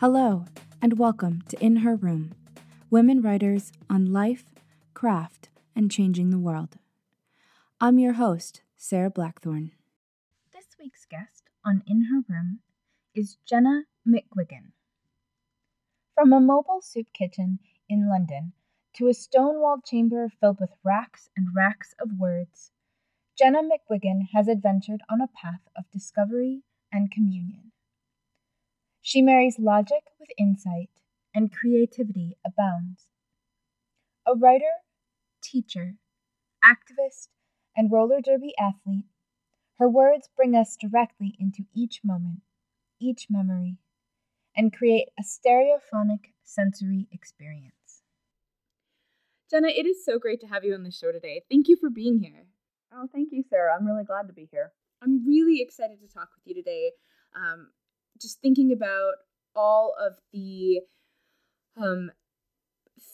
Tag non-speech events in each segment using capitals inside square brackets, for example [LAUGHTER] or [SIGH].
Hello, and welcome to In Her Room Women Writers on Life, Craft, and Changing the World. I'm your host, Sarah Blackthorne. This week's guest on In Her Room is Jenna McGuigan. From a mobile soup kitchen in London to a stone walled chamber filled with racks and racks of words, Jenna McGuigan has adventured on a path of discovery and communion. She marries logic with insight, and creativity abounds. A writer, teacher, activist, and roller derby athlete, her words bring us directly into each moment, each memory, and create a stereophonic sensory experience. Jenna, it is so great to have you on the show today. Thank you for being here. Oh, thank you, Sarah. I'm really glad to be here. I'm really excited to talk with you today. Um, just thinking about all of the um,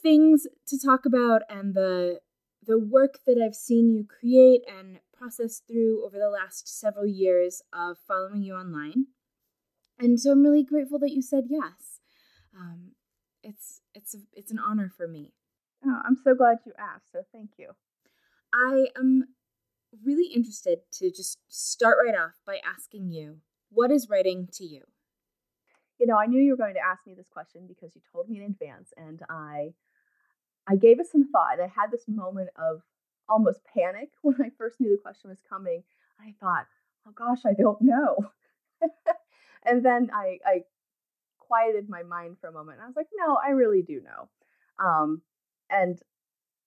things to talk about and the the work that I've seen you create and process through over the last several years of following you online. And so I'm really grateful that you said yes. Um, it's it's it's an honor for me. Oh, I'm so glad you asked. So thank you. I am really interested to just start right off by asking you, what is writing to you? You know, I knew you were going to ask me this question because you told me in advance, and I I gave it some thought. I had this moment of almost panic [LAUGHS] when I first knew the question was coming. I thought, oh gosh, I don't know. [LAUGHS] and then I, I quieted my mind for a moment. And I was like, no, I really do know. Um, and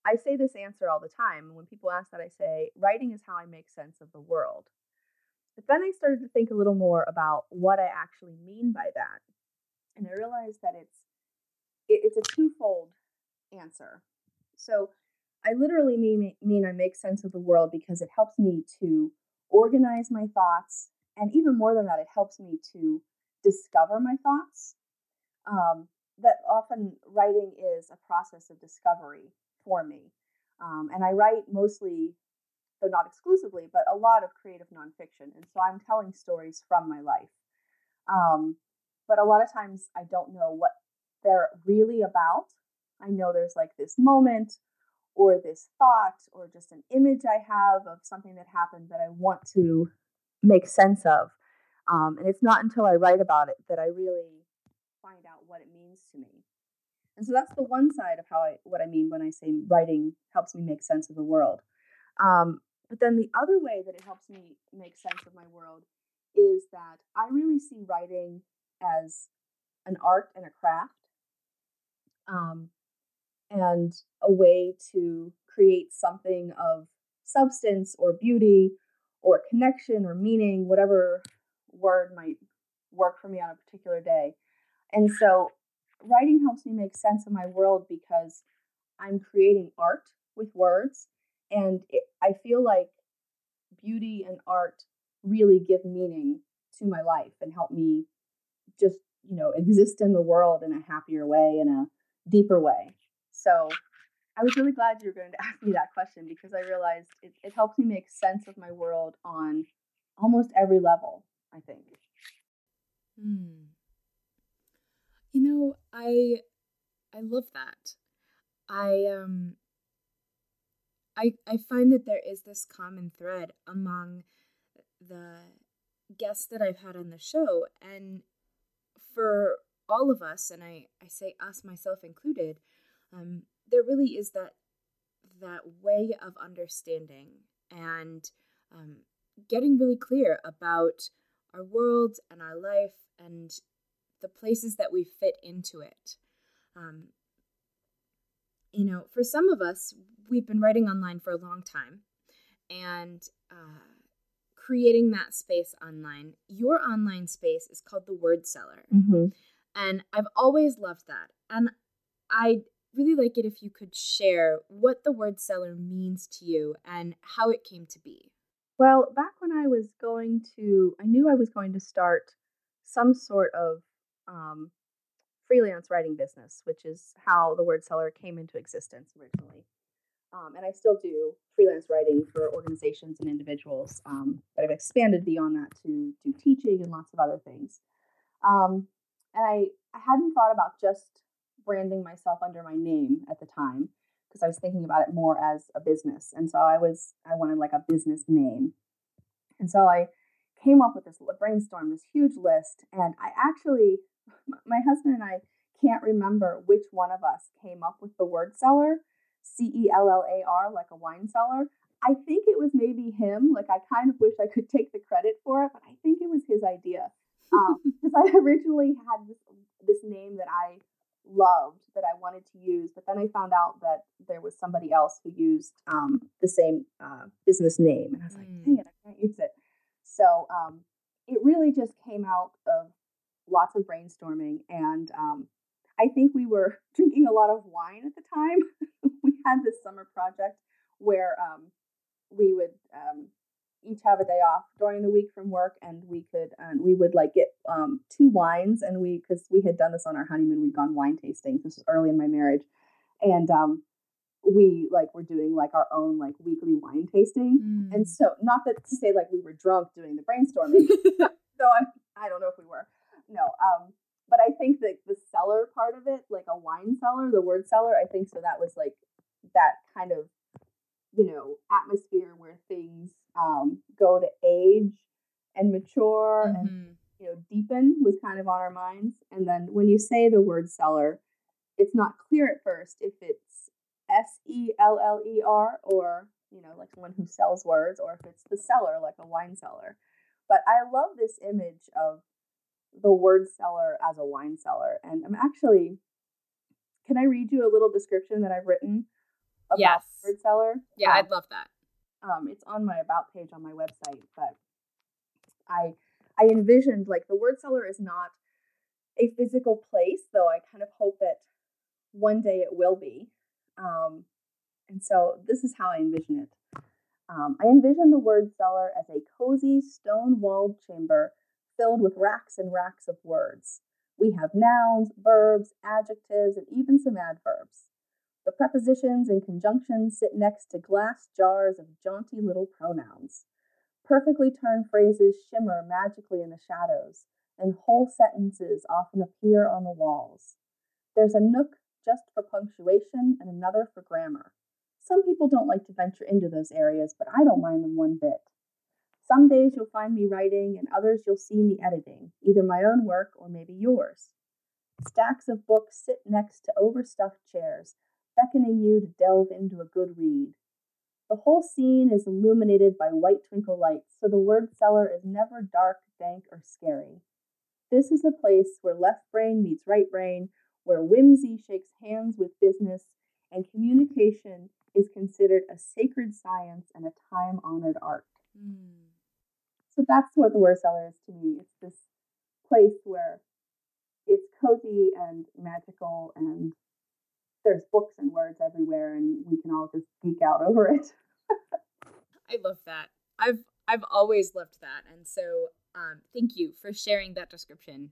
I say this answer all the time. When people ask that, I say, writing is how I make sense of the world. But then I started to think a little more about what I actually mean by that. And I realized that it's it, it's a twofold answer. So I literally mean, mean I make sense of the world because it helps me to organize my thoughts. And even more than that, it helps me to discover my thoughts. Um, that often writing is a process of discovery for me. Um, and I write mostly, though not exclusively, but a lot of creative nonfiction. And so I'm telling stories from my life. Um, but a lot of times I don't know what they're really about. I know there's like this moment or this thought or just an image I have of something that happened that I want to make sense of. Um, and it's not until I write about it that I really find out what it means to me. And so that's the one side of how I what I mean when I say writing helps me make sense of the world. Um, but then the other way that it helps me make sense of my world is that I really see writing as an art and a craft, um, and a way to create something of substance or beauty or connection or meaning, whatever word might work for me on a particular day. And so writing helps me make sense of my world because I'm creating art with words. And it, I feel like beauty and art really give meaning to my life and help me just, you know, exist in the world in a happier way, in a deeper way. So I was really glad you were going to [LAUGHS] ask me that question because I realized it, it helps me make sense of my world on almost every level, I think. Hmm. You know, I I love that. I um I I find that there is this common thread among the guests that I've had on the show and for all of us and I I say us myself included um there really is that that way of understanding and um, getting really clear about our world and our life and the places that we fit into it. Um, you know, for some of us, we've been writing online for a long time and uh, creating that space online. Your online space is called the Word Cellar. Mm-hmm. And I've always loved that. And I'd really like it if you could share what the Word Cellar means to you and how it came to be. Well, back when I was going to, I knew I was going to start some sort of um, freelance writing business, which is how the word cellar came into existence originally. Um, and I still do freelance writing for organizations and individuals, um, but I've expanded beyond that to do teaching and lots of other things. Um, and I, I hadn't thought about just branding myself under my name at the time because I was thinking about it more as a business. And so I was, I wanted like a business name. And so I came up with this brainstorm, this huge list. And I actually, my husband and I can't remember which one of us came up with the word cellar, C E L L A R, like a wine cellar. I think it was maybe him. Like, I kind of wish I could take the credit for it, but I think it was his idea. Because um, [LAUGHS] I originally had this, this name that I loved that I wanted to use, but then I found out that there was somebody else who used um, the same uh, business name, and I was like, mm. dang it, I can't use it. So um, it really just came out of lots of brainstorming, and um, I think we were [LAUGHS] drinking a lot of wine at the time. [LAUGHS] we had this summer project where um, we would um, each have a day off during the week from work and we could and we would like get um, two wines and we because we had done this on our honeymoon we'd gone wine tasting this was early in my marriage and um, we like were doing like our own like weekly wine tasting mm. and so not that to say like we were drunk doing the brainstorming [LAUGHS] so I, I don't know if we were no um but i think that the cellar part of it like a wine cellar the word cellar i think so that was like that kind of you know atmosphere where things um, go to age and mature mm-hmm. and you know deepen was kind of on our minds and then when you say the word cellar it's not clear at first if it's s-e-l-l-e-r or you know like someone who sells words or if it's the cellar like a wine cellar but i love this image of the word cellar as a wine cellar and i'm actually can i read you a little description that i've written about yes. word cellar yeah um, i'd love that um, it's on my about page on my website, but I I envisioned like the word cellar is not a physical place, though I kind of hope that one day it will be. Um, and so this is how I envision it. Um, I envision the word cellar as a cozy stone walled chamber filled with racks and racks of words. We have nouns, verbs, adjectives, and even some adverbs. The prepositions and conjunctions sit next to glass jars of jaunty little pronouns. Perfectly turned phrases shimmer magically in the shadows, and whole sentences often appear on the walls. There's a nook just for punctuation and another for grammar. Some people don't like to venture into those areas, but I don't mind them one bit. Some days you'll find me writing, and others you'll see me editing, either my own work or maybe yours. Stacks of books sit next to overstuffed chairs, beckoning you to delve into a good read. The whole scene is illuminated by white twinkle lights, so the word cellar is never dark, dank, or scary. This is a place where left brain meets right brain, where whimsy shakes hands with business, and communication is considered a sacred science and a time honored art. Mm. So that's what the word cellar is to me. It's this place where it's cozy and magical and there's books and words everywhere and we can all just geek out over it. I love that. I've I've always loved that. And so um, thank you for sharing that description.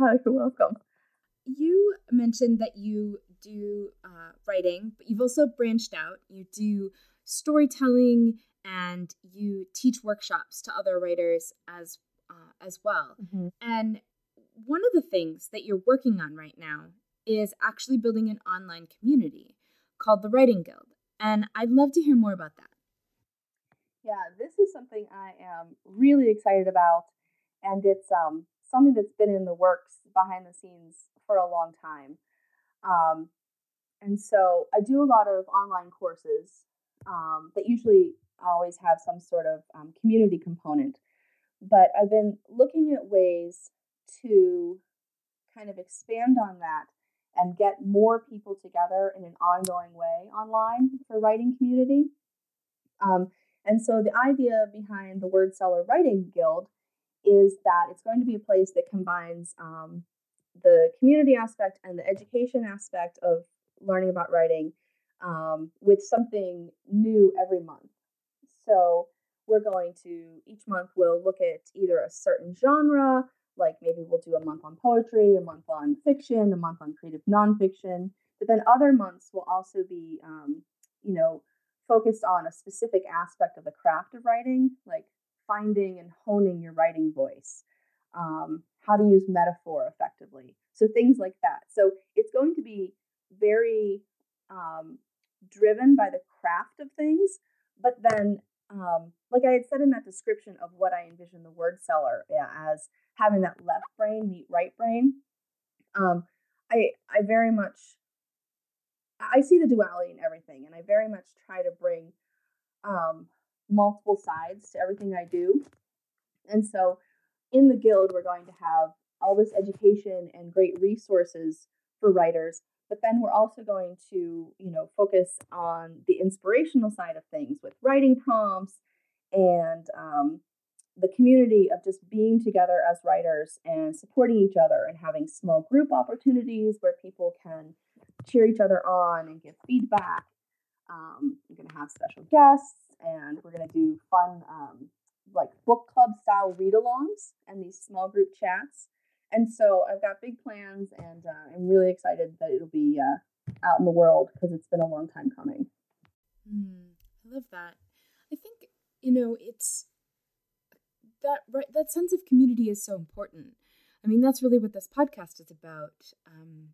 Oh, you're welcome. You mentioned that you do uh, writing, but you've also branched out. You do storytelling and you teach workshops to other writers as uh, as well. Mm-hmm. And one of the things that you're working on right now is actually building an online community called the Writing Guild. And I'd love to hear more about that. Yeah, this is something I am really excited about. And it's um, something that's been in the works behind the scenes for a long time. Um, and so I do a lot of online courses um, that usually always have some sort of um, community component. But I've been looking at ways to kind of expand on that and get more people together in an ongoing way online for writing community. Um, and so the idea behind the Word Cellar Writing Guild is that it's going to be a place that combines um, the community aspect and the education aspect of learning about writing um, with something new every month. So we're going to each month we'll look at either a certain genre like maybe we'll do a month on poetry, a month on fiction, a month on creative nonfiction. But then other months will also be, um, you know, focused on a specific aspect of the craft of writing, like finding and honing your writing voice, um, how to use metaphor effectively. So things like that. So it's going to be very um, driven by the craft of things, but then, um, like I had said in that description of what I envision the word cellar as having that left brain meet right brain. Um, I I very much I see the duality in everything, and I very much try to bring um, multiple sides to everything I do. And so, in the guild, we're going to have all this education and great resources for writers but then we're also going to you know focus on the inspirational side of things with writing prompts and um, the community of just being together as writers and supporting each other and having small group opportunities where people can cheer each other on and give feedback. Um, we're going to have special guests and we're going to do fun um, like book club style read-alongs and these small group chats and so I've got big plans, and uh, I'm really excited that it'll be uh, out in the world because it's been a long time coming. Mm, I love that. I think you know it's that right. That sense of community is so important. I mean, that's really what this podcast is about. Um,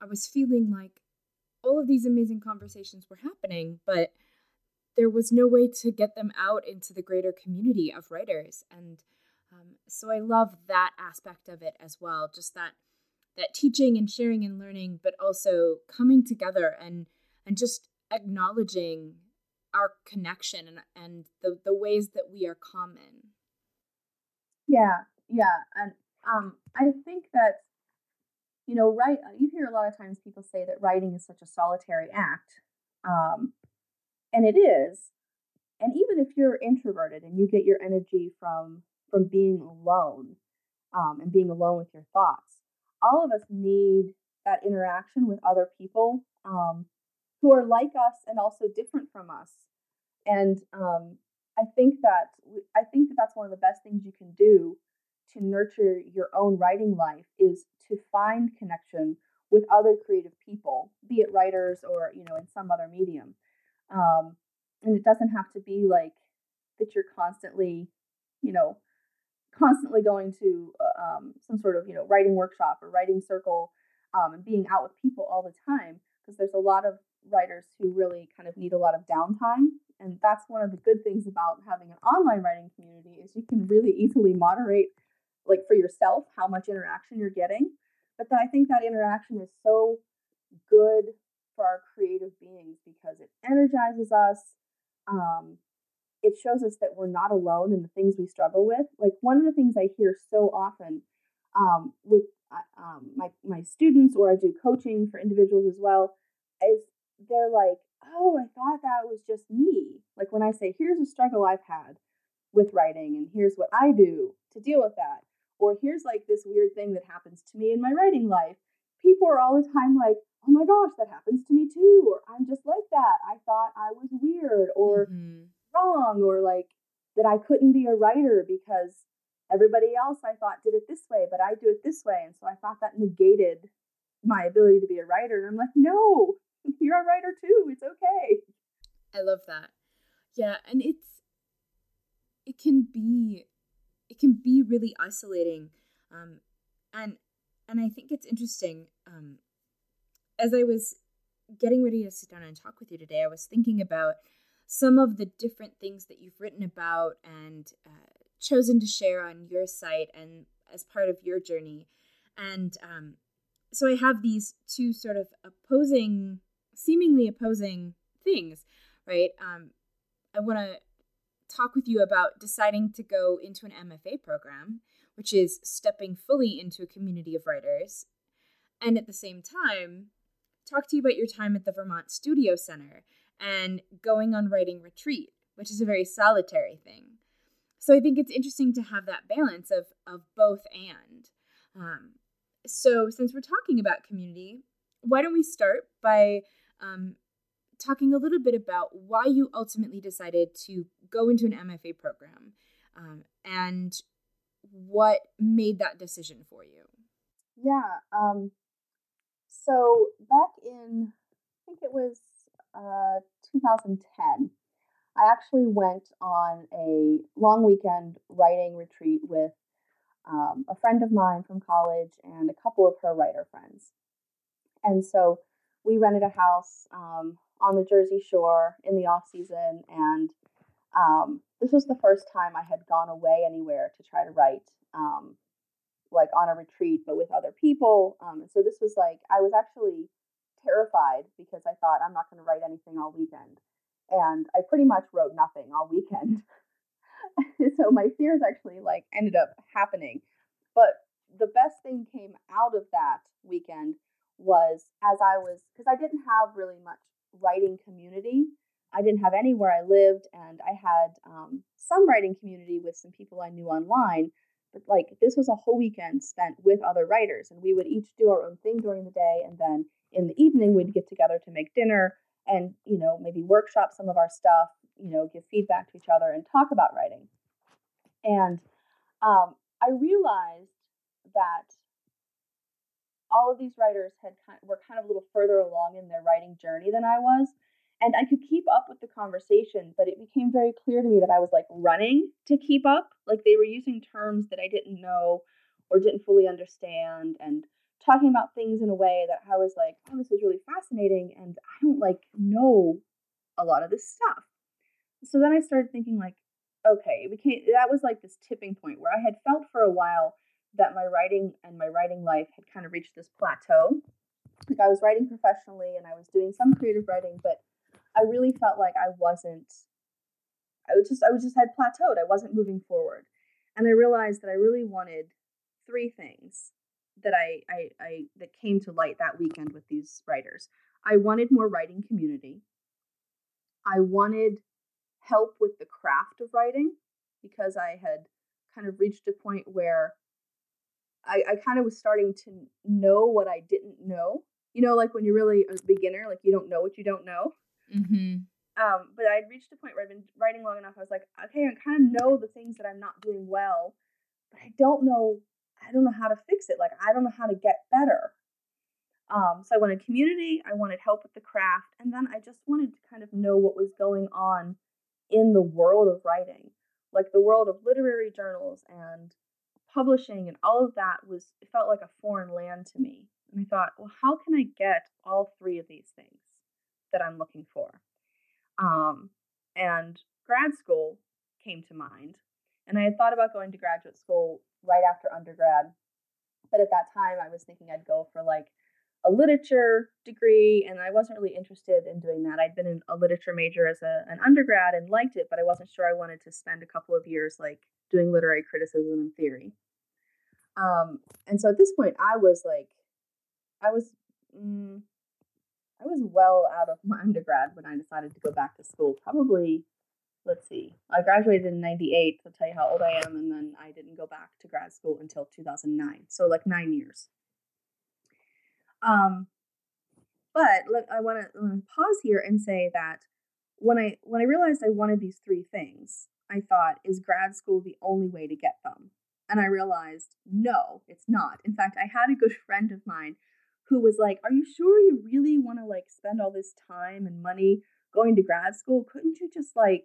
I was feeling like all of these amazing conversations were happening, but there was no way to get them out into the greater community of writers and um, so I love that aspect of it as well, just that that teaching and sharing and learning, but also coming together and and just acknowledging our connection and and the the ways that we are common. Yeah, yeah, and um, I think that you know, right. You hear a lot of times people say that writing is such a solitary act, um, and it is. And even if you're introverted and you get your energy from from being alone um, and being alone with your thoughts. All of us need that interaction with other people um, who are like us and also different from us. And um, I think that I think that that's one of the best things you can do to nurture your own writing life is to find connection with other creative people, be it writers or you know in some other medium. Um, and it doesn't have to be like that you're constantly, you know, constantly going to uh, um, some sort of you know writing workshop or writing circle um, and being out with people all the time because there's a lot of writers who really kind of need a lot of downtime and that's one of the good things about having an online writing community is you can really easily moderate like for yourself how much interaction you're getting but then i think that interaction is so good for our creative beings because it energizes us um, it shows us that we're not alone in the things we struggle with. Like one of the things I hear so often um, with uh, um, my my students, or I do coaching for individuals as well, is they're like, "Oh, I thought that was just me." Like when I say, "Here's a struggle I've had with writing, and here's what I do to deal with that," or "Here's like this weird thing that happens to me in my writing life," people are all the time like, "Oh my gosh, that happens to me too," or "I'm just like that. I thought I was weird," or mm-hmm wrong or like that I couldn't be a writer because everybody else I thought did it this way, but I do it this way. And so I thought that negated my ability to be a writer. And I'm like, no, [LAUGHS] you're a writer too. It's okay. I love that. Yeah. And it's, it can be, it can be really isolating. Um, and, and I think it's interesting. Um, as I was getting ready to sit down and talk with you today, I was thinking about some of the different things that you've written about and uh, chosen to share on your site and as part of your journey. And um, so I have these two sort of opposing, seemingly opposing things, right? Um, I want to talk with you about deciding to go into an MFA program, which is stepping fully into a community of writers. And at the same time, talk to you about your time at the Vermont Studio Center and going on writing retreat, which is a very solitary thing. So I think it's interesting to have that balance of of both and. Um, so since we're talking about community, why don't we start by um, talking a little bit about why you ultimately decided to go into an MFA program um, and what made that decision for you? Yeah. Um, so back in, I think it was uh, 2010, I actually went on a long weekend writing retreat with um, a friend of mine from college and a couple of her writer friends. And so we rented a house um, on the Jersey Shore in the off season, and um, this was the first time I had gone away anywhere to try to write, um, like on a retreat, but with other people. Um, so this was like I was actually terrified because I thought I'm not going to write anything all weekend, and I pretty much wrote nothing all weekend. [LAUGHS] so my fears actually like ended up happening, but the best thing came out of that weekend was as I was because I didn't have really much writing community. I didn't have anywhere I lived, and I had um, some writing community with some people I knew online. But like this was a whole weekend spent with other writers, and we would each do our own thing during the day, and then in the evening we'd get together to make dinner and you know maybe workshop some of our stuff, you know, give feedback to each other and talk about writing. And um, I realized that all of these writers had kind were kind of a little further along in their writing journey than I was. And I could keep up with the conversation, but it became very clear to me that I was like running to keep up. Like they were using terms that I didn't know or didn't fully understand and talking about things in a way that I was like, oh, this is really fascinating. And I don't like know a lot of this stuff. So then I started thinking, like, okay, it became that was like this tipping point where I had felt for a while that my writing and my writing life had kind of reached this plateau. Like I was writing professionally and I was doing some creative writing, but I really felt like I wasn't I was just I was just had plateaued. I wasn't moving forward. And I realized that I really wanted three things that I, I, I that came to light that weekend with these writers. I wanted more writing community. I wanted help with the craft of writing because I had kind of reached a point where I, I kind of was starting to know what I didn't know. You know, like when you're really a beginner, like you don't know what you don't know. Mm-hmm. Um, but I'd reached a point where I'd been writing long enough. I was like, okay, I kind of know the things that I'm not doing well, but I don't know. I don't know how to fix it. Like I don't know how to get better. Um, so I wanted community. I wanted help with the craft, and then I just wanted to kind of know what was going on in the world of writing, like the world of literary journals and publishing and all of that was felt like a foreign land to me. And I thought, well, how can I get all three of these things that I'm looking for? Um, and grad school came to mind. And I had thought about going to graduate school right after undergrad. But at that time, I was thinking I'd go for like a literature degree, and I wasn't really interested in doing that. I'd been a literature major as a, an undergrad and liked it, but I wasn't sure I wanted to spend a couple of years like doing literary criticism and theory. Um, and so at this point, I was like, I was, mm, I was well out of my [LAUGHS] undergrad when I decided to go back to school. Probably, let's see, I graduated in '98. To tell you how old I am, and then I didn't go back to grad school until 2009. So like nine years. Um, but look, I want to pause here and say that when I when I realized I wanted these three things, I thought, is grad school the only way to get them? And I realized, no, it's not. In fact, I had a good friend of mine who was like, Are you sure you really want to like spend all this time and money going to grad school? Couldn't you just like,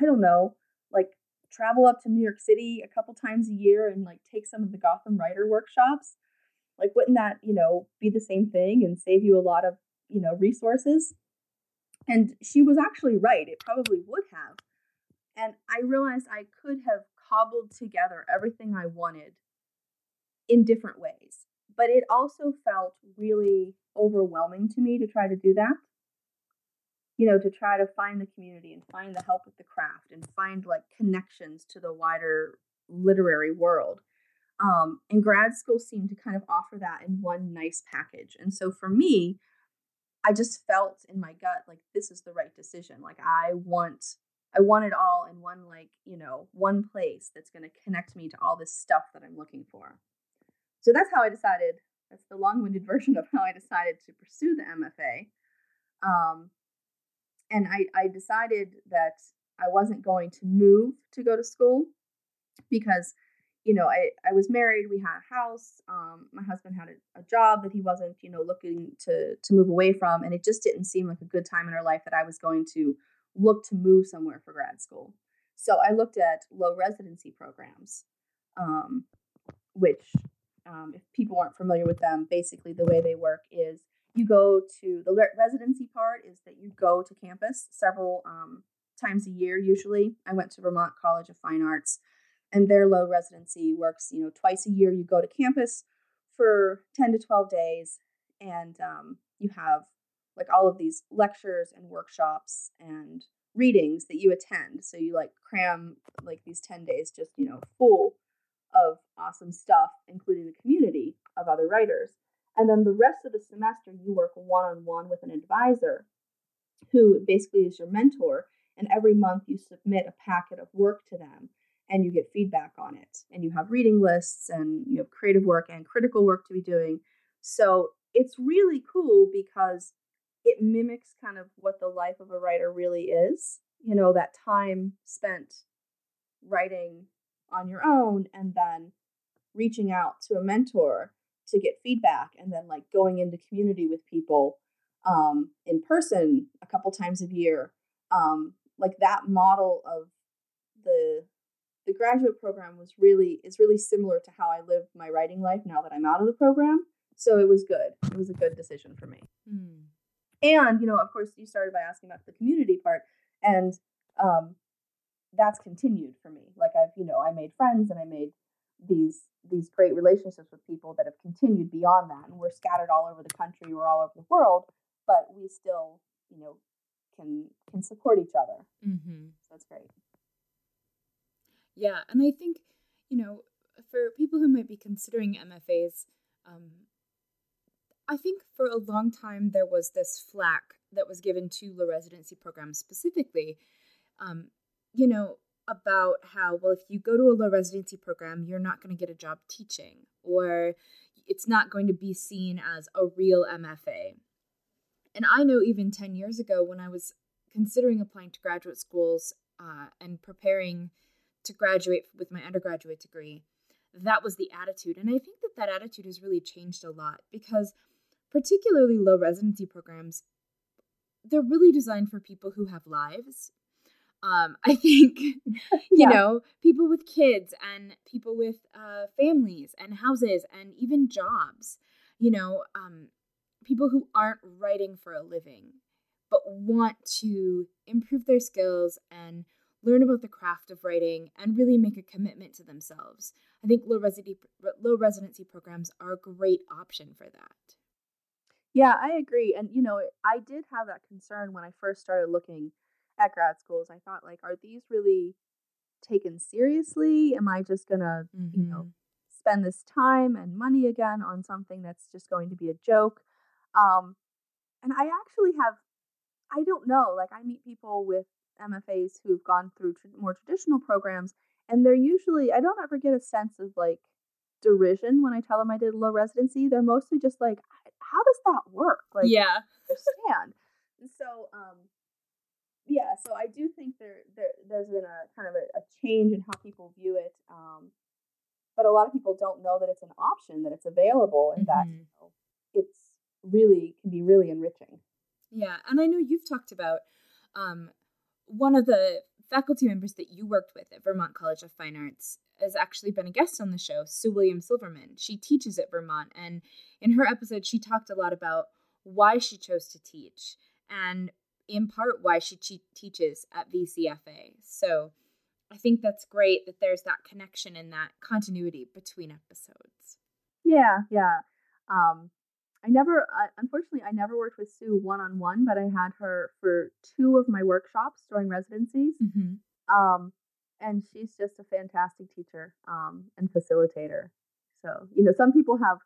I don't know, like travel up to New York City a couple times a year and like take some of the Gotham writer workshops? Like, wouldn't that, you know, be the same thing and save you a lot of, you know, resources? And she was actually right. It probably would have. And I realized I could have cobbled together everything I wanted in different ways. But it also felt really overwhelming to me to try to do that. You know, to try to find the community and find the help with the craft and find like connections to the wider literary world. Um, and grad school seemed to kind of offer that in one nice package. And so for me, I just felt in my gut like this is the right decision. Like I want I want it all in one like, you know, one place that's going to connect me to all this stuff that I'm looking for. So that's how I decided. That's the long-winded [LAUGHS] version of how I decided to pursue the MFA. Um, and I, I decided that I wasn't going to move to go to school because, you know, I, I was married, we had a house, um, my husband had a, a job that he wasn't, you know, looking to to move away from, and it just didn't seem like a good time in our life that I was going to look to move somewhere for grad school. So I looked at low residency programs. Um, which, um, if people aren't familiar with them, basically the way they work is you go to the residency part is that you go to campus several um, times a year usually. I went to vermont college of fine arts and their low residency works you know twice a year. You go to campus for 10 to 12 days and um, you have like all of these lectures and workshops and readings that you attend. So you like cram like these 10 days just you know full of awesome stuff including the community of other writers and then the rest of the semester, you work one on one with an advisor who basically is your mentor. And every month, you submit a packet of work to them and you get feedback on it. And you have reading lists and you have creative work and critical work to be doing. So it's really cool because it mimics kind of what the life of a writer really is. You know, that time spent writing on your own and then reaching out to a mentor to get feedback and then like going into community with people um, in person a couple times a year um, like that model of the the graduate program was really is really similar to how i live my writing life now that i'm out of the program so it was good it was a good decision for me mm. and you know of course you started by asking about the community part and um, that's continued for me. Like i've you know i made friends and i made these these great relationships with people that have continued beyond that and we're scattered all over the country we're all over the world but we still you know can can support each other. Mm-hmm. so that's great. Yeah and i think you know for people who might be considering mfas um, i think for a long time there was this flack that was given to the residency program specifically um, you know about how, well, if you go to a low residency program, you're not going to get a job teaching, or it's not going to be seen as a real MFA. And I know even 10 years ago when I was considering applying to graduate schools uh, and preparing to graduate with my undergraduate degree, that was the attitude. And I think that that attitude has really changed a lot because, particularly low residency programs, they're really designed for people who have lives, um, [LAUGHS] I think, you yeah. know, people with kids and people with uh, families and houses and even jobs, you know, um, people who aren't writing for a living but want to improve their skills and learn about the craft of writing and really make a commitment to themselves. I think low residency low residency programs are a great option for that. Yeah, I agree. And you know, I did have that concern when I first started looking at grad schools, I thought like, are these really taken seriously? Am I just gonna, mm-hmm. you know, mm-hmm. spend this time and money again on something that's just going to be a joke? Um, and I actually have, I don't know, like I meet people with MFAs who've gone through tr- more traditional programs, and they're usually, I don't ever get a sense of like derision when I tell them I did low residency. They're mostly just like, how does that work? Like, yeah, understand. And so, um, yeah, so I do think there, there there's been a kind of a, a change in how people view it. Um, but a lot of people don't know that it's an option, that it's available, and mm-hmm. that you know, it's really can be really enriching. Yeah, and I know you've talked about um, one of the faculty members that you worked with at Vermont College of Fine Arts has actually been a guest on the show, Sue Williams Silverman. She teaches at Vermont, and in her episode, she talked a lot about why she chose to teach and in part why she teaches at VCFA. So I think that's great that there's that connection and that continuity between episodes. Yeah, yeah. Um, I never, uh, unfortunately, I never worked with Sue one on one, but I had her for two of my workshops during residencies. Mm-hmm. Um, and she's just a fantastic teacher um, and facilitator. So, you know, some people have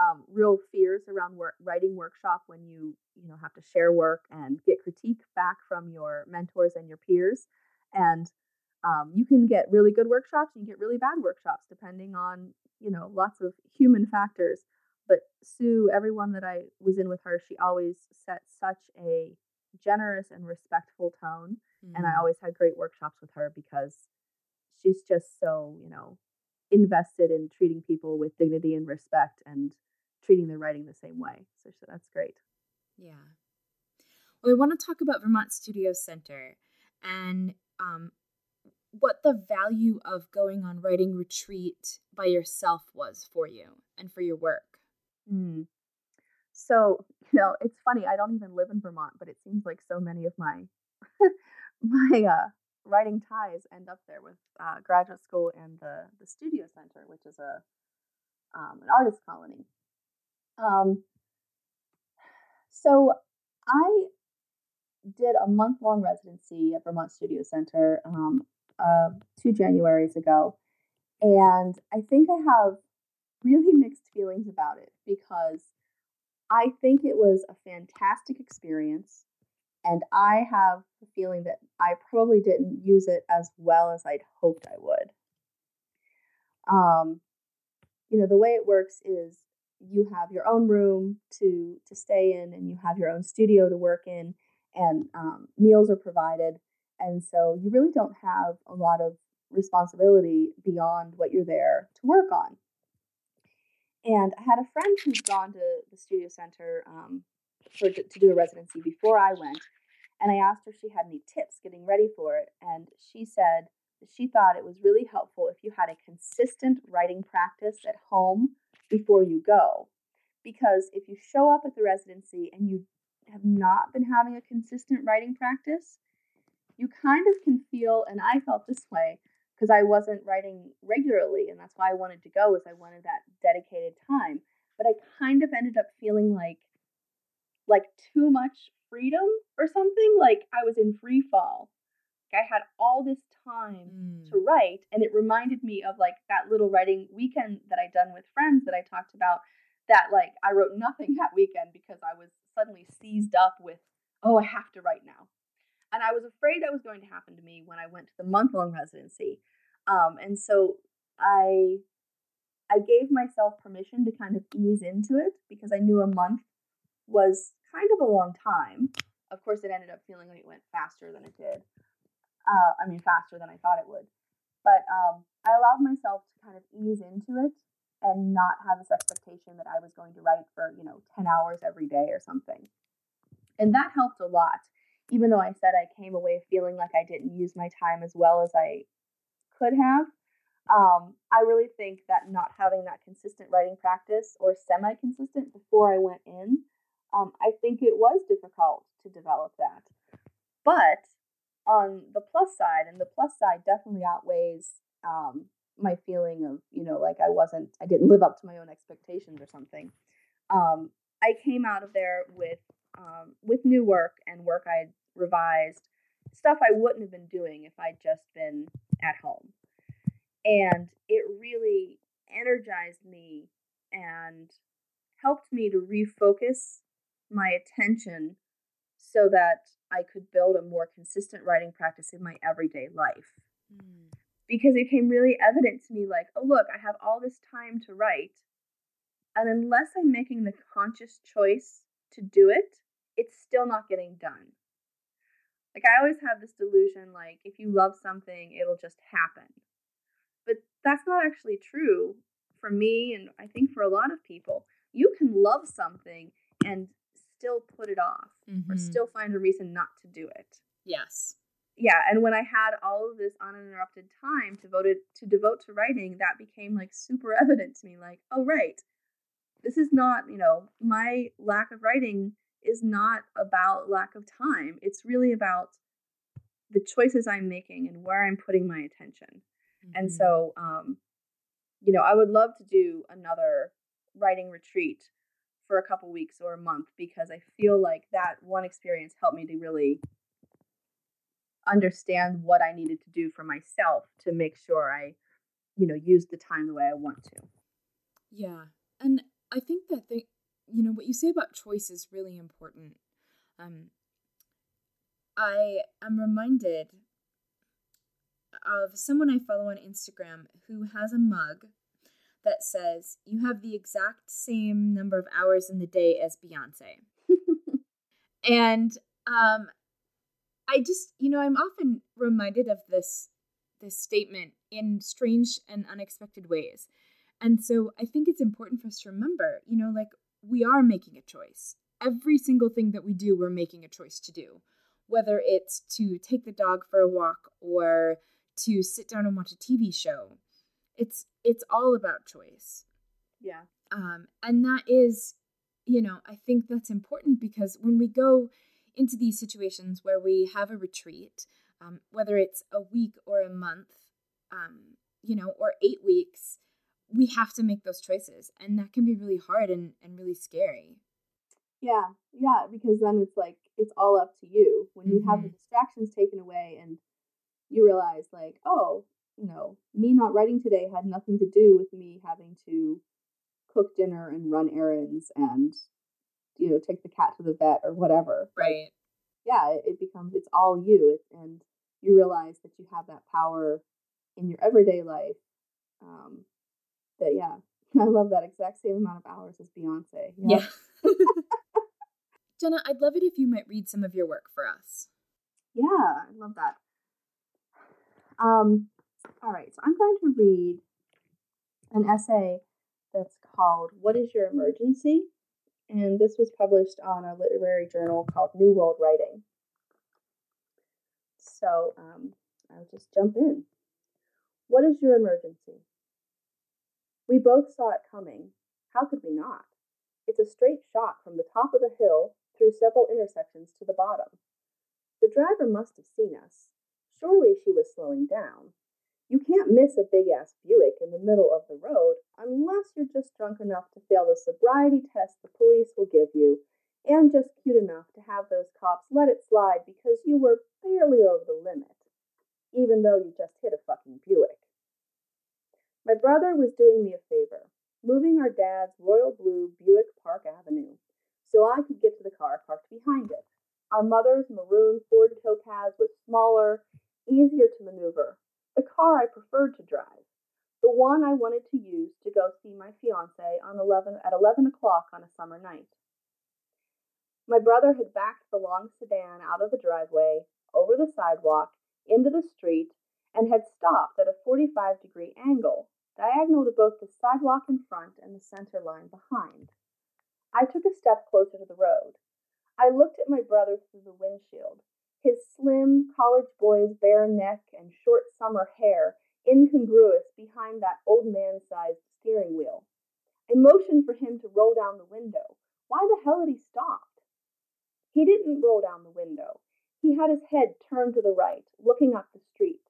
um, real fears around work, writing workshop when you you know have to share work and get critique back from your mentors and your peers and um, you can get really good workshops you get really bad workshops depending on you know lots of human factors but sue everyone that i was in with her she always set such a generous and respectful tone mm-hmm. and i mm. always had great workshops with her because she's just so you know invested in treating people with dignity and respect and treating their writing the same way. So, so that's great. Yeah. Well, I want to talk about Vermont Studio Center. And um, what the value of going on writing retreat by yourself was for you and for your work. Mm. So, you know, it's funny. I don't even live in Vermont, but it seems like so many of my [LAUGHS] my uh, writing ties end up there with uh, graduate school and the the studio center, which is a um, an artist colony. Um, so I did a month long residency at Vermont Studio Center um, uh, two Januaries ago, and I think I have really mixed feelings about it because I think it was a fantastic experience. And I have the feeling that I probably didn't use it as well as I'd hoped I would. Um, you know, the way it works is you have your own room to to stay in, and you have your own studio to work in, and um, meals are provided, and so you really don't have a lot of responsibility beyond what you're there to work on. And I had a friend who'd gone to the studio center um, for to do a residency before I went, and I asked her if she had any tips getting ready for it, and she said she thought it was really helpful if you had a consistent writing practice at home before you go, because if you show up at the residency and you have not been having a consistent writing practice, you kind of can feel, and I felt this way, because I wasn't writing regularly, and that's why I wanted to go. Is I wanted that dedicated time, but I kind of ended up feeling like like too much freedom or something. Like I was in free fall. I had all this time mm. to write, and it reminded me of like that little writing weekend that I done with friends that I talked about. That like I wrote nothing [LAUGHS] that weekend because I was suddenly seized up with oh I have to write now and I was afraid that was going to happen to me when I went to the month long residency. Um, and so I I gave myself permission to kind of ease into it because I knew a month was kind of a long time. Of course, it ended up feeling like it went faster than it did. Uh, I mean, faster than I thought it would. But um, I allowed myself to kind of ease into it and not have this expectation that I was going to write for, you know, 10 hours every day or something. And that helped a lot even though I said I came away feeling like I didn't use my time as well as I could have, um, I really think that not having that consistent writing practice or semi consistent before I went in, um, I think it was difficult to develop that. But on the plus side, and the plus side definitely outweighs um, my feeling of, you know, like I wasn't, I didn't live up to my own expectations or something. Um, I came out of there with um, with new work and work I'd revised, stuff I wouldn't have been doing if I'd just been at home. And it really energized me and helped me to refocus my attention so that I could build a more consistent writing practice in my everyday life. Mm. Because it became really evident to me like, oh, look, I have all this time to write. And unless I'm making the conscious choice to do it, it's still not getting done. Like I always have this delusion like if you love something, it'll just happen. But that's not actually true for me and I think for a lot of people. You can love something and still put it off mm-hmm. or still find a reason not to do it. Yes. Yeah, and when I had all of this uninterrupted time devoted to devote to writing, that became like super evident to me like, oh right. This is not, you know, my lack of writing is not about lack of time. It's really about the choices I'm making and where I'm putting my attention. Mm-hmm. And so, um, you know, I would love to do another writing retreat for a couple weeks or a month because I feel like that one experience helped me to really understand what I needed to do for myself to make sure I, you know, use the time the way I want to. Yeah. And I think that the you know, what you say about choice is really important. Um, I am reminded of someone I follow on Instagram who has a mug that says, You have the exact same number of hours in the day as Beyonce. [LAUGHS] and um, I just, you know, I'm often reminded of this this statement in strange and unexpected ways. And so I think it's important for us to remember, you know, like we are making a choice. Every single thing that we do, we're making a choice to do. Whether it's to take the dog for a walk or to sit down and watch a TV show. It's it's all about choice. Yeah. Um, and that is, you know, I think that's important because when we go into these situations where we have a retreat, um, whether it's a week or a month, um, you know, or eight weeks, we have to make those choices. And that can be really hard and, and really scary. Yeah, yeah, because then it's like it's all up to you when you have the Mhm. distractions taken away and you realize like, oh, you know, me not writing today had nothing to do with me having to cook dinner and run errands and you know take the cat to the vet or whatever. Right. yeah, it, it becomes it's all you, it, and you realize that you have that power in your everyday life. Um, that yeah, [LAUGHS] I love that exact same amount of hours as Beyonce. Yeah. Jenna, I'd love it if you might read some of your work for us. Yeah, I love that. Um, all right, so I'm going to read an essay that's called What is Your Emergency? And this was published on a literary journal called New World Writing. So um, I'll just jump in. What is your emergency? We both saw it coming. How could we not? It's a straight shot from the top of the hill through several intersections to the bottom. The driver must have seen us. Surely she was slowing down. You can't miss a big ass Buick in the middle of the road unless you're just drunk enough to fail the sobriety test the police will give you, and just cute enough to have those cops let it slide because you were barely over the limit, even though you just hit a fucking Buick. My brother was doing me a favor, moving our dad's royal blue Buick Park Avenue so I could get to the car parked behind it. Our mother's maroon Ford Topaz was smaller, easier to maneuver, the car I preferred to drive, the one I wanted to use to go see my fiance on 11 at 11 o'clock on a summer night. My brother had backed the long sedan out of the driveway, over the sidewalk, into the street, and had stopped at a 45 degree angle, diagonal to both the sidewalk in front and the center line behind. I took a step closer to the road. I looked at my brother through the windshield, his slim, college boy's bare neck and short summer hair incongruous behind that old man sized steering wheel. I motioned for him to roll down the window. Why the hell had he stopped? He didn't roll down the window. He had his head turned to the right, looking up the street.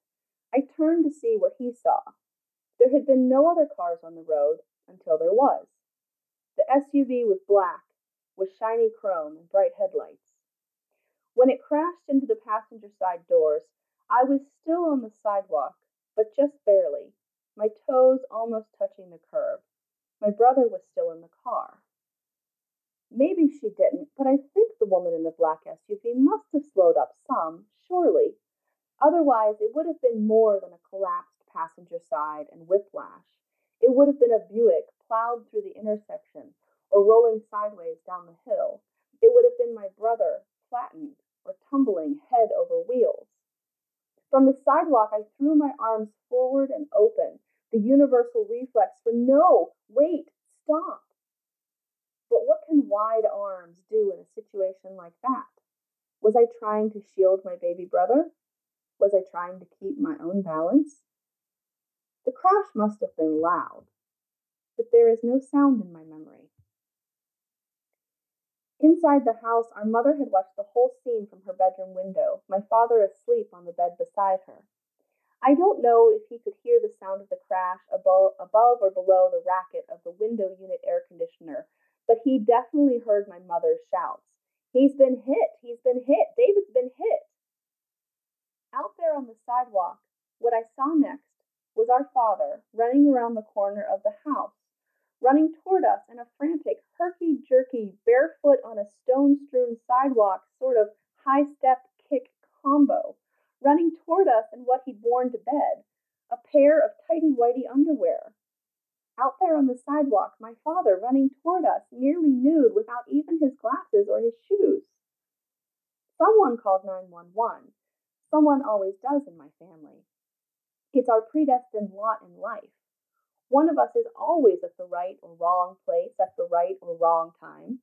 I turned to see what he saw. There had been no other cars on the road until there was. The SUV was black, with shiny chrome and bright headlights. When it crashed into the passenger side doors, I was still on the sidewalk, but just barely, my toes almost touching the curb. My brother was still in the car. Maybe she didn't, but I think the woman in the black SUV must have slowed up some, surely. Otherwise, it would have been more than a collapsed passenger side and whiplash. It would have been a Buick plowed through the intersection or rolling sideways down the hill. It would have been my brother, flattened or tumbling head over wheels. From the sidewalk, I threw my arms forward and open, the universal reflex for no, wait, stop. But what can wide arms do in a situation like that? Was I trying to shield my baby brother? Was I trying to keep my own balance? The crash must have been loud, but there is no sound in my memory. Inside the house, our mother had watched the whole scene from her bedroom window, my father asleep on the bed beside her. I don't know if he could hear the sound of the crash above, above or below the racket of the window unit air conditioner, but he definitely heard my mother's shouts. He's been hit! He's been hit! David's been hit! Out there on the sidewalk, what I saw next was our father running around the corner of the house, running toward us in a frantic, herky jerky, barefoot on a stone strewn sidewalk sort of high step kick combo, running toward us in what he'd worn to bed a pair of tighty whitey underwear. Out there on the sidewalk, my father running toward us, nearly nude without even his glasses or his shoes. Someone called 911. Someone always does in my family. It's our predestined lot in life. One of us is always at the right or wrong place at the right or wrong time.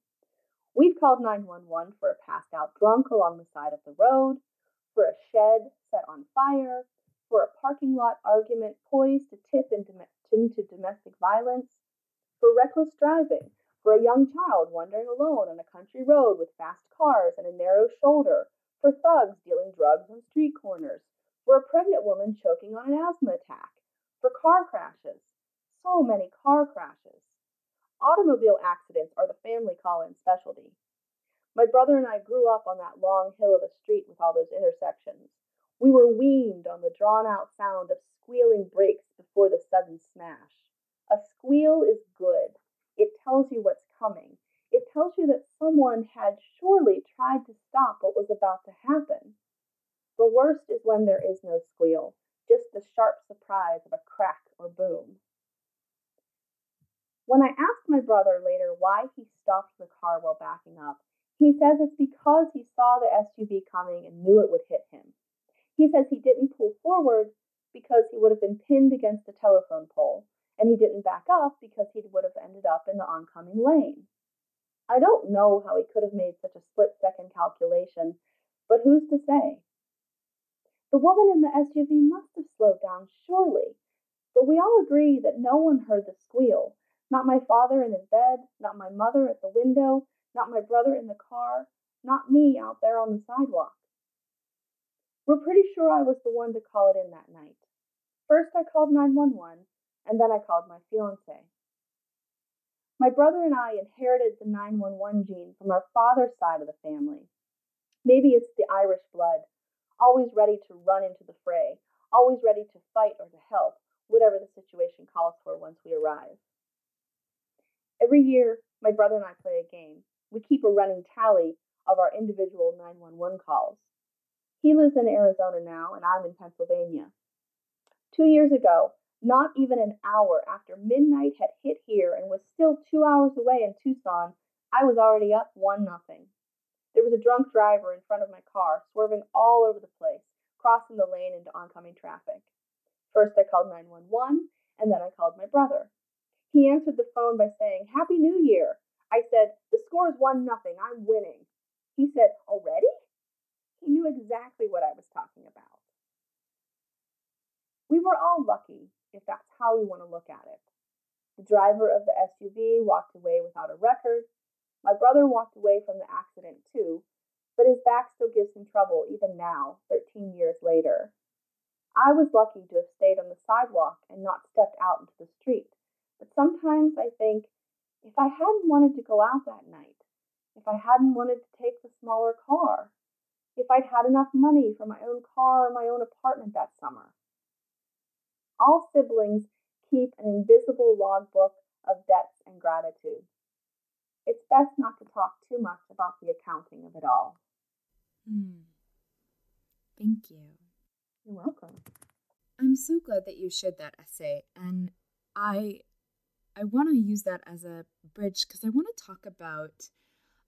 We've called 911 for a passed out drunk along the side of the road, for a shed set on fire, for a parking lot argument poised to tip into, domestic violence, for reckless driving, for a young child wandering alone on a country road with fast cars and a narrow shoulder, for thugs dealing drugs on street corners, for a pregnant woman choking on an asthma attack, for car crashes. So many car crashes. Automobile accidents are the family call in specialty. My brother and I grew up on that long hill of a street with all those intersections. We were weaned on the drawn out sound of squealing brakes before the sudden smash. A squeal is good. It tells you what's coming. It tells you that someone had surely tried to stop what was about to happen. The worst is when there is no squeal, just the sharp surprise of a crack or boom. When I asked my brother later why he stopped the car while backing up, he says it's because he saw the SUV coming and knew it would hit him. He says he didn't pull forward because he would have been pinned against a telephone pole, and he didn't back up because he would have ended up in the oncoming lane. I don't know how he could have made such a split second calculation, but who's to say? The woman in the SUV must have slowed down, surely. But we all agree that no one heard the squeal. Not my father in his bed, not my mother at the window, not my brother in the car, not me out there on the sidewalk. We're pretty sure I was the one to call it in that night. First, I called 911, and then I called my fiance. My brother and I inherited the 911 gene from our father's side of the family. Maybe it's the Irish blood, always ready to run into the fray, always ready to fight or to help, whatever the situation calls for once we arrive. Every year, my brother and I play a game. We keep a running tally of our individual 911 calls. He lives in Arizona now, and I'm in Pennsylvania. Two years ago, not even an hour after midnight had hit here and was still two hours away in Tucson, I was already up one nothing. There was a drunk driver in front of my car, swerving all over the place, crossing the lane into oncoming traffic. First, I called 911, and then I called my brother. He answered the phone by saying, Happy New Year. I said, The score is 1 nothing. I'm winning. He said, Already? He knew exactly what I was talking about. We were all lucky if that's how we want to look at it. The driver of the SUV walked away without a record. My brother walked away from the accident too, but his back still gives him trouble even now, 13 years later. I was lucky to have stayed on the sidewalk and not stepped out into the street, but sometimes I think if I hadn't wanted to go out that night, if I hadn't wanted to take the smaller car, if I'd had enough money for my own car or my own apartment that summer, all siblings keep an invisible logbook of debts and gratitude. It's best not to talk too much about the accounting of it all. Hmm. Thank you. You're welcome. I'm so glad that you shared that essay, and I I want to use that as a bridge because I want to talk about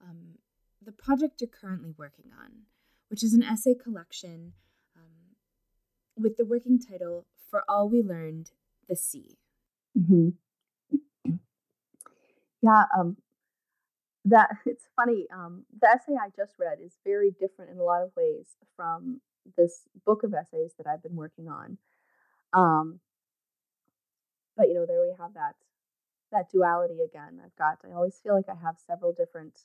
um, the project you're currently working on, which is an essay collection um, with the working title for all we learned, the sea. Mm-hmm. [CLEARS THROAT] Yeah, um, that [LAUGHS] it's funny. Um, the essay I just read is very different in a lot of ways from this book of essays that I've been working on. Um, but you know, there we have that that duality again. I've got. I always feel like I have several different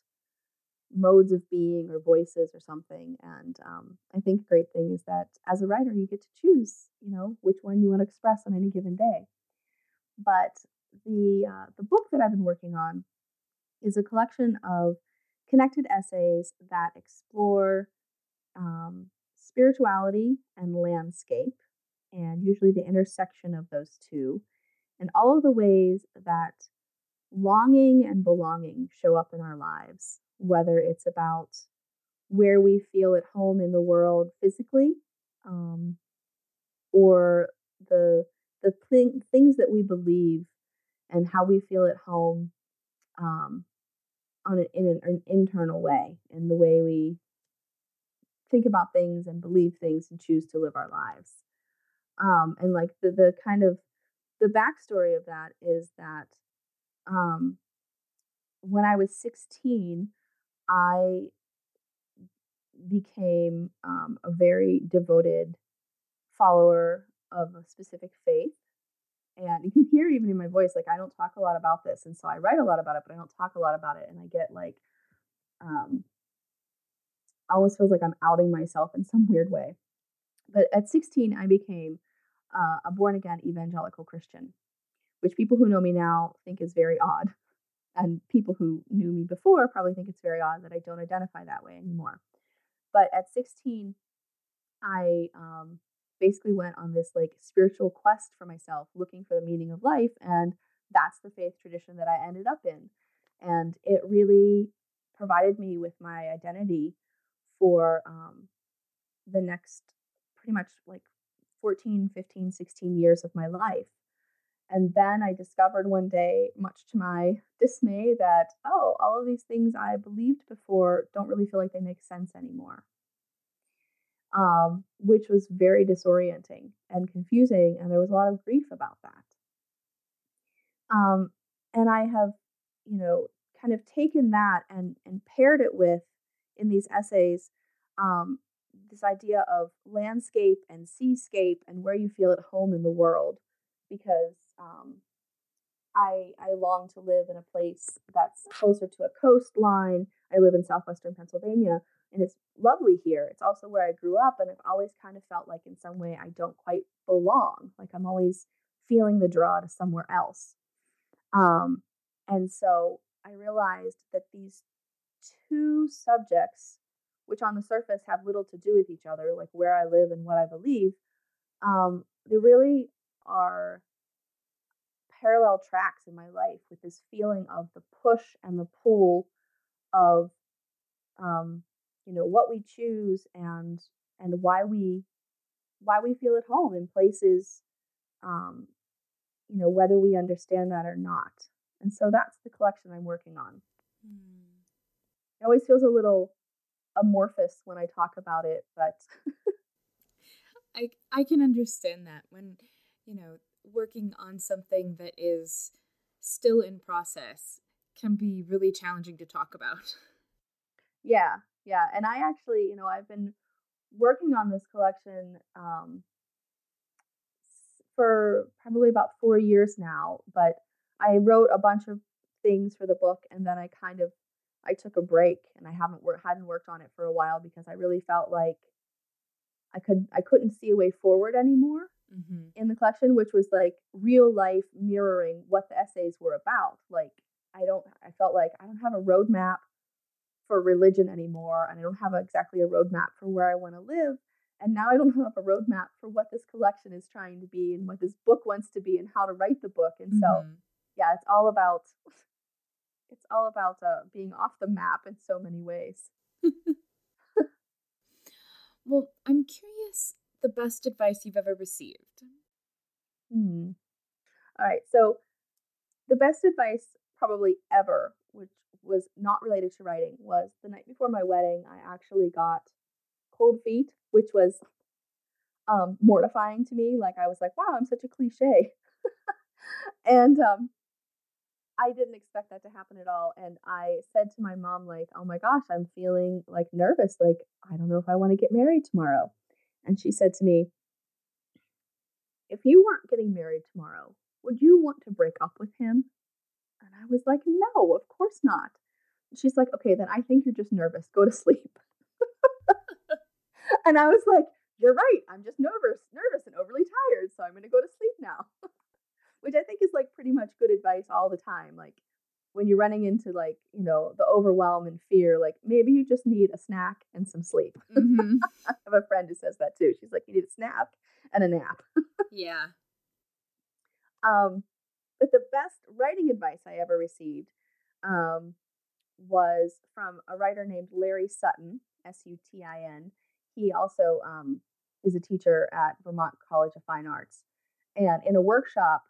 modes of being or voices or something. And um, I think a great thing is that as a writer, you get to choose, you know, which one you want to express on any given day. But the uh, the book that I've been working on is a collection of connected essays that explore um, spirituality and landscape, and usually the intersection of those two, and all of the ways that longing and belonging show up in our lives whether it's about where we feel at home in the world physically um, or the the thing, things that we believe and how we feel at home um, on an, in an, an internal way in the way we think about things and believe things and choose to live our lives. Um, and like the, the kind of the backstory of that is that um, when i was 16 I became um, a very devoted follower of a specific faith. And you can hear even in my voice, like I don't talk a lot about this. And so I write a lot about it, but I don't talk a lot about it. And I get like, um, almost feels like I'm outing myself in some weird way. But at 16, I became uh, a born again evangelical Christian, which people who know me now think is very odd. And people who knew me before probably think it's very odd that I don't identify that way anymore. But at 16, I um, basically went on this like spiritual quest for myself, looking for the meaning of life. And that's the faith tradition that I ended up in. And it really provided me with my identity for um, the next pretty much like 14, 15, 16 years of my life. And then I discovered one day, much to my [LAUGHS] dismay, that, oh, all of these things I believed before don't really feel like they make sense anymore. Um, which was very disorienting and confusing. And there was a lot of grief about that. Um, and I have, you know, kind of taken that and, and paired it with in these essays um, this idea of landscape and seascape and where you feel at home in the world because um, I, I long to live in a place that's closer to a coastline. I live in southwestern Pennsylvania and it's lovely here. It's also where I grew up, and I've always kind of felt like in some way I don't quite belong. Like I'm always feeling the draw to somewhere else. Um, and so I realized that these two subjects, which on the surface have little to do with each other, like where I live and what I believe, um, they really are parallel tracks in my life with this feeling of the push and the pull of um, you know what we choose and and why we why we feel at home in places um, you know whether we understand that or not and so that's the collection i'm working on mm. it always feels a little amorphous when i talk about it but i i can understand that when you know working on something that is still in process can be really challenging to talk about. Yeah yeah and i actually you know i've been working on this collection um, for probably about four years now but i wrote a bunch of things for the book and then i kind of i took a break and i haven't worked hadn't worked on it for a while because i really felt like i could i couldn't see a way forward anymore mm-hmm. in the collection which was like real life mirroring what the essays were about like i don't i felt like i don't have a roadmap for religion anymore and I don't have exactly a roadmap for where I want to live. And now I don't [LAUGHS] have a roadmap for what this collection is trying to be and what this book wants to be and how to write the book. And so, mm-hmm. yeah, it's all about it's all about uh, being off the map in so many ways. [LAUGHS] well, I'm curious the best advice you've ever received. Hmm. All right. So, the best advice probably ever, which was not related to writing was the night before my wedding, I actually got cold feet, which was um, mortifying to me. Like I was like, wow, I'm such a cliche. [LAUGHS] and um, I didn't expect that to happen at all. And I said to my mom, like, oh my gosh, I'm feeling like nervous. Like, I don't know if I want to get married tomorrow. And she said to me, if you weren't getting married tomorrow, would you want to break up with him? And I was like, no, of course not. She's like, okay, then I think you're just nervous. Go to [LAUGHS] sleep. and I was like, you're right. I'm just nervous, nervous and overly tired. So I'm going to go to sleep now. [LAUGHS] Which I think is like pretty much good advice all the time. Like when you're running into like, you know, the overwhelm and fear, like maybe you just need a snack and some sleep. Mm-hmm. [LAUGHS] I have a friend who says that too. She's like, you need a snack and a nap. [LAUGHS] yeah. Um, but the best writing advice I ever received um, was from a writer named Larry Sutin, S U T I N. He also um, is a teacher at Vermont College of Fine Arts. And in a workshop,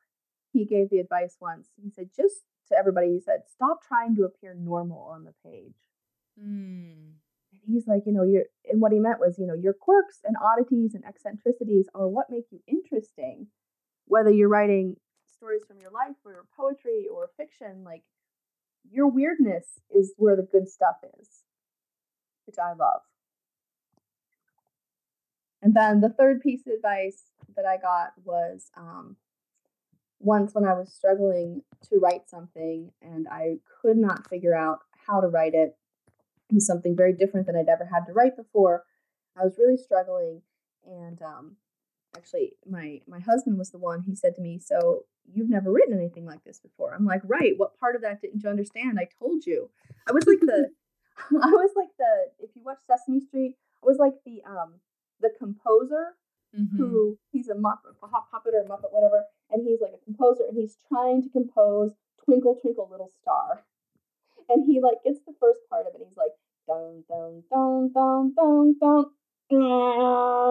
he gave the advice once. He said, just to everybody, he said, stop trying to appear normal on the page. Mm. And he's like, you know, you're, and what he meant was, you know, your quirks and oddities and eccentricities are what make you interesting. Whether you're writing stories from your life or poetry or fiction, like your weirdness is where the good stuff is, which I love. And then the third piece of advice that I got was um, once when I was struggling to write something and I could not figure out how to write it. It was something very different than I'd ever had to write before. I was really struggling, and um, actually, my my husband was the one. He said to me, "So you've never written anything like this before?" I'm like, "Right. What part of that didn't you understand? I told you. I was like the, [LAUGHS] [LAUGHS] I was like the. If you watch Sesame Street, I was like the um the composer mm-hmm. who he's a muppet, a hot puppet or a muppet, whatever, and he's like a composer, and he's trying to compose "Twinkle Twinkle Little Star," and he like gets the first part of it. He's like dun dun dun dun dun dun.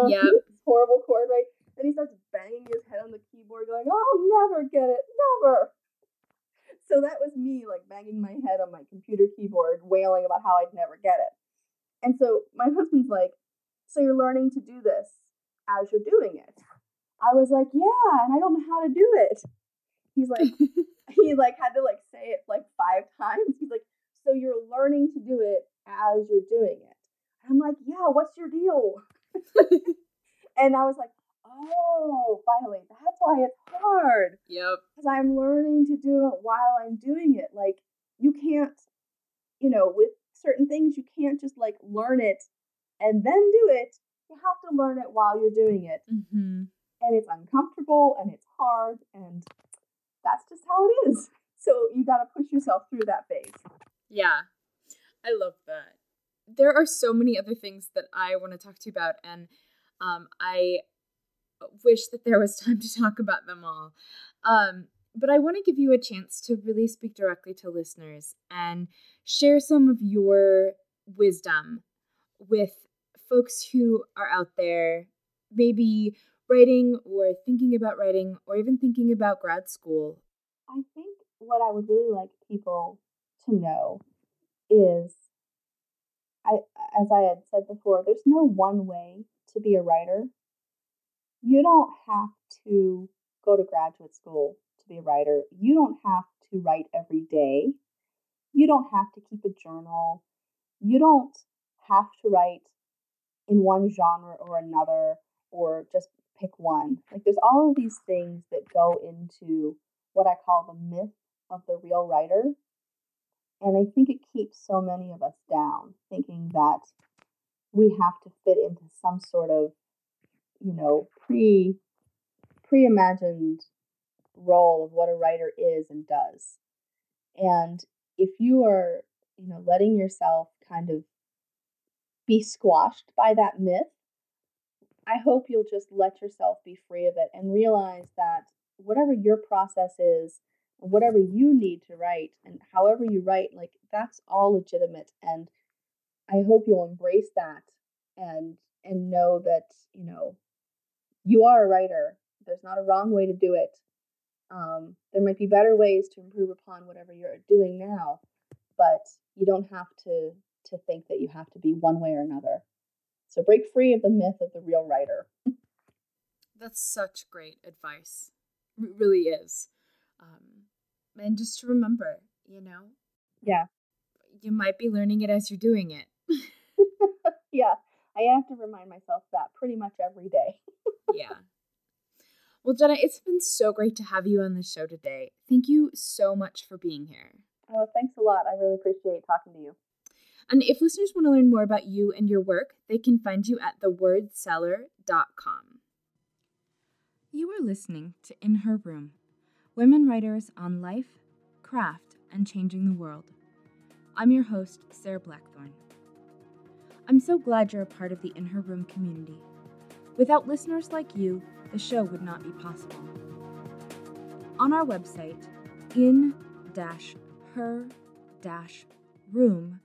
Yeah. [LAUGHS] horrible chord, right? Then he starts banging his head on the keyboard, going, "I'll never get it, never." So that was me, like banging my head on my computer keyboard, wailing about how I'd never get it. And so my husband's like, "So you're learning to do this as you're doing it?" I was like, "Yeah," and I don't know how to do it. He's like, [LAUGHS] [LAUGHS] he like had to like say it like five [LAUGHS] times. He's like, "So you're learning to do it as you're doing it?" And I'm like, "Yeah, what's your deal?" and I was like, oh, finally, that's why it's hard. Yep. Because I'm learning to do it while I'm doing it. Like, you can't, you know, with certain things, you can't just like learn it and then do it. You have to learn it while you're doing it. Mm-hmm. And it's uncomfortable and it's hard. And that's just how it is. So you got to push yourself through that phase. Yeah. I love that. There are so many other things that I want to talk to you about. And um, I wish that there was [LAUGHS] time to talk about them all. Um, but I want to give you a chance to really speak directly to listeners and share some of your wisdom with folks who are out there, maybe writing or thinking about writing or even thinking about grad school. I think what I would really like people to know is I as I had said before, there's no one way to be a writer you don't have to go to graduate school to be a writer. You don't have to write every day. You don't have to keep a journal. You don't have to write in one genre or another or just pick one. Like there's all of these things that go into what I call the myth of the real writer. And I think it keeps so many of us down, thinking that we have to fit into some sort of you know, pre pre-imagined role of what a writer is and does. And if you are, you know, letting yourself kind of be squashed by that myth, I hope you'll just let yourself be free of it and realize that whatever your process is, whatever you need to write and however you write, like that's all legitimate and I hope you'll embrace that and and know that, you know, you are a writer. There's not a wrong way to do it. Um, there might be better ways to improve upon whatever you're doing now, but you don't have to to think that you have to be one way or another. So break free of the myth of the real writer. That's such great advice. It really is. Um, and just to remember, you know, yeah, you might be learning it as you're doing it. [LAUGHS] yeah, I have to remind myself that pretty much every day. [LAUGHS] yeah. Well, Jenna, it's been so great to have you on the show today. Thank you so much for being here. Oh, thanks a lot. I really appreciate talking to you. And if listeners want to learn more about you and your work, they can find you at thewordcellar.com. You are listening to In Her Room Women Writers on Life, Craft, and Changing the World. I'm your host, Sarah Blackthorne. I'm so glad you're a part of the In Her Room community. Without listeners like you, the show would not be possible. On our website, in her room.com,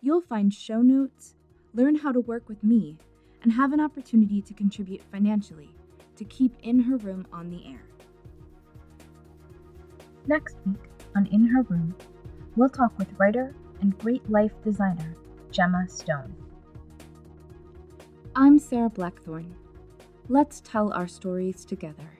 you'll find show notes, learn how to work with me, and have an opportunity to contribute financially to keep In Her Room on the air. Next week on In Her Room, we'll talk with writer and great life designer Gemma Stone. I'm Sarah Blackthorne. Let's tell our stories together.